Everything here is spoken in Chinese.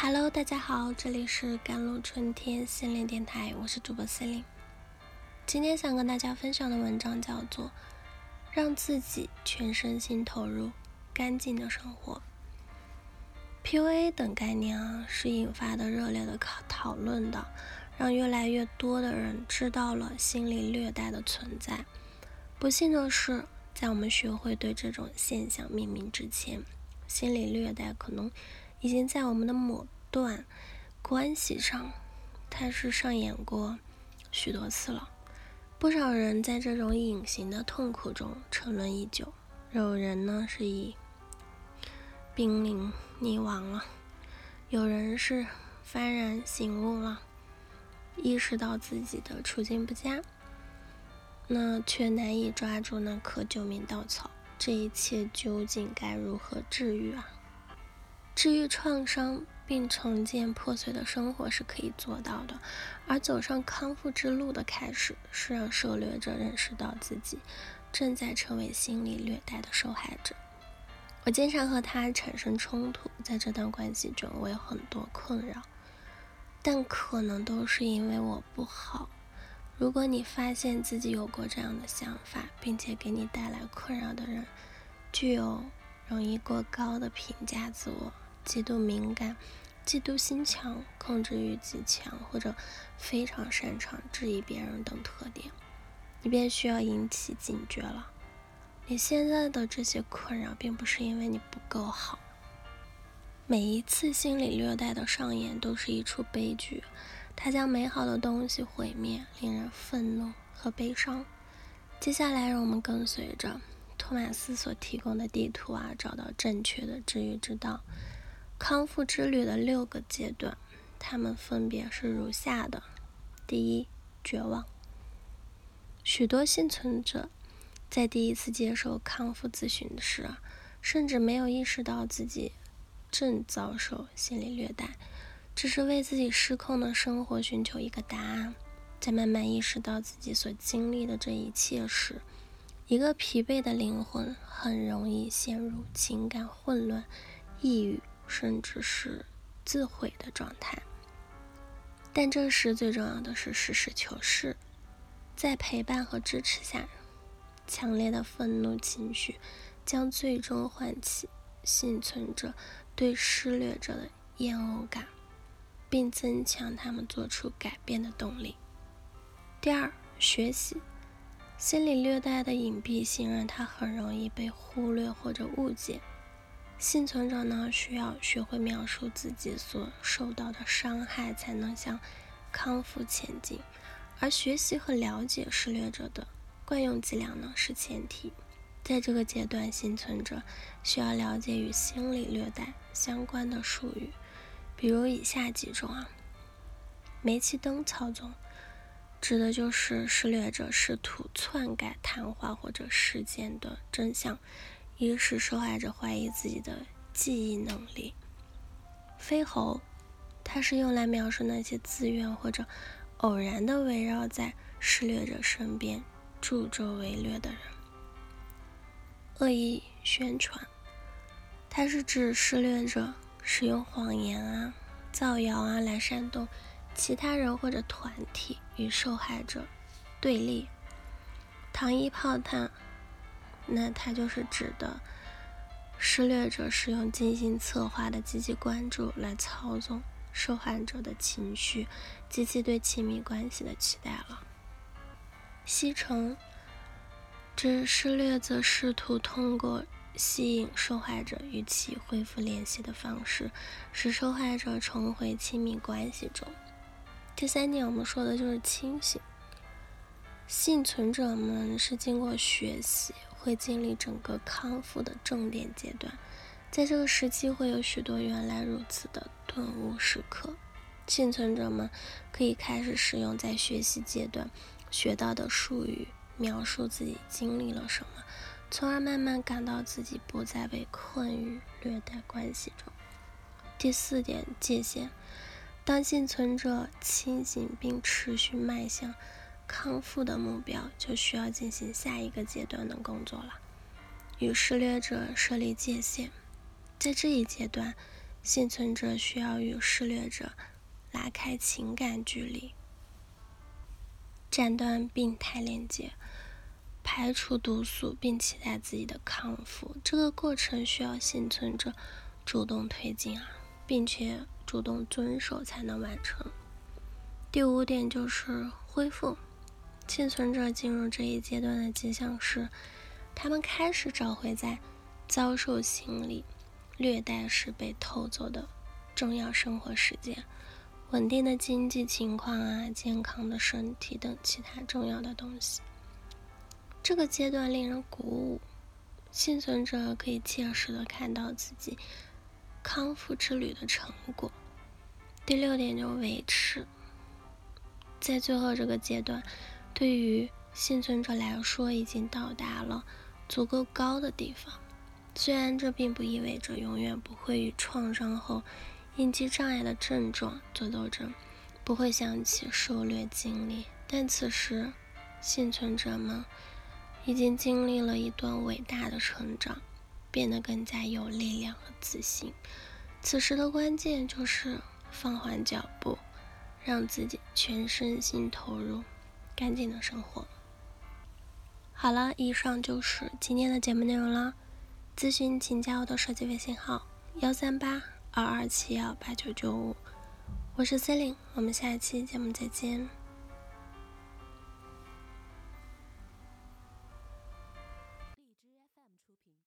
Hello，大家好，这里是甘露春天心灵电台，我是主播心灵。今天想跟大家分享的文章叫做《让自己全身心投入干净的生活》。PUA 等概念啊，是引发的热烈的讨讨论的，让越来越多的人知道了心理虐待的存在。不幸的是，在我们学会对这种现象命名之前，心理虐待可能。已经在我们的某段关系上，它是上演过许多次了。不少人在这种隐形的痛苦中沉沦已久，有人呢是以濒临溺亡了，有人是幡然醒悟了，意识到自己的处境不佳，那却难以抓住那颗救命稻草。这一切究竟该如何治愈啊？治愈创伤并重建破碎的生活是可以做到的，而走上康复之路的开始是让受虐者认识到自己正在成为心理虐待的受害者。我经常和他产生冲突，在这段关系中我有很多困扰，但可能都是因为我不好。如果你发现自己有过这样的想法，并且给你带来困扰的人具有容易过高的评价自我。极度敏感、嫉妒心强、控制欲极强，或者非常擅长质疑别人等特点，你便需要引起警觉了。你现在的这些困扰，并不是因为你不够好。每一次心理虐待的上演，都是一出悲剧，它将美好的东西毁灭，令人愤怒和悲伤。接下来，让我们跟随着托马斯所提供的地图啊，找到正确的治愈之道。康复之旅的六个阶段，它们分别是如下的：第一，绝望。许多幸存者在第一次接受康复咨询时，甚至没有意识到自己正遭受心理虐待，只是为自己失控的生活寻求一个答案。在慢慢意识到自己所经历的这一切时，一个疲惫的灵魂很容易陷入情感混乱、抑郁。甚至是自毁的状态，但这时最重要的是实事求是，在陪伴和支持下，强烈的愤怒情绪将最终唤起幸存者对施虐者的厌恶感，并增强他们做出改变的动力。第二，学习心理虐待的隐蔽性让他很容易被忽略或者误解。幸存者呢，需要学会描述自己所受到的伤害，才能向康复前进。而学习和了解施虐者的惯用伎俩呢，是前提。在这个阶段，幸存者需要了解与心理虐待相关的术语，比如以下几种啊：煤气灯操纵，指的就是施虐者试图篡改谈话或者事件的真相。一是受害者怀疑自己的记忆能力。飞猴，它是用来描述那些自愿或者偶然的围绕在施虐者身边、助纣为虐的人。恶意宣传，它是指施虐者使用谎言啊、造谣啊来煽动其他人或者团体与受害者对立。糖衣炮弹。那它就是指的施虐者使用精心策划的积极关注来操纵受害者的情绪及其对亲密关系的期待了。吸尘，指施虐者试图通过吸引受害者与其恢复联系的方式，使受害者重回亲密关系中。第三点，我们说的就是清醒。幸存者们是经过学习。会经历整个康复的重点阶段，在这个时期会有许多原来如此的顿悟时刻。幸存者们可以开始使用在学习阶段学到的术语，描述自己经历了什么，从而慢慢感到自己不再被困于虐待关系中。第四点，界限。当幸存者清醒并持续迈向。康复的目标就需要进行下一个阶段的工作了，与施虐者设立界限。在这一阶段，幸存者需要与施虐者拉开情感距离，斩断病态连接，排除毒素，并期待自己的康复。这个过程需要幸存者主动推进啊，并且主动遵守才能完成。第五点就是恢复。幸存者进入这一阶段的迹象是，他们开始找回在遭受心理虐待时被偷走的重要生活时间、稳定的经济情况啊、健康的身体等其他重要的东西。这个阶段令人鼓舞，幸存者可以切实的看到自己康复之旅的成果。第六点就是维持，在最后这个阶段。对于幸存者来说，已经到达了足够高的地方。虽然这并不意味着永远不会与创伤后应激障碍的症状做斗争，不会想起受虐经历，但此时幸存者们已经经历了一段伟大的成长，变得更加有力量和自信。此时的关键就是放缓脚步，让自己全身心投入。干净的生活。好了，以上就是今天的节目内容了。咨询请加我的手机微信号：幺三八二二七幺八九九五。我是 c e l i n e 我们下一期节目再见。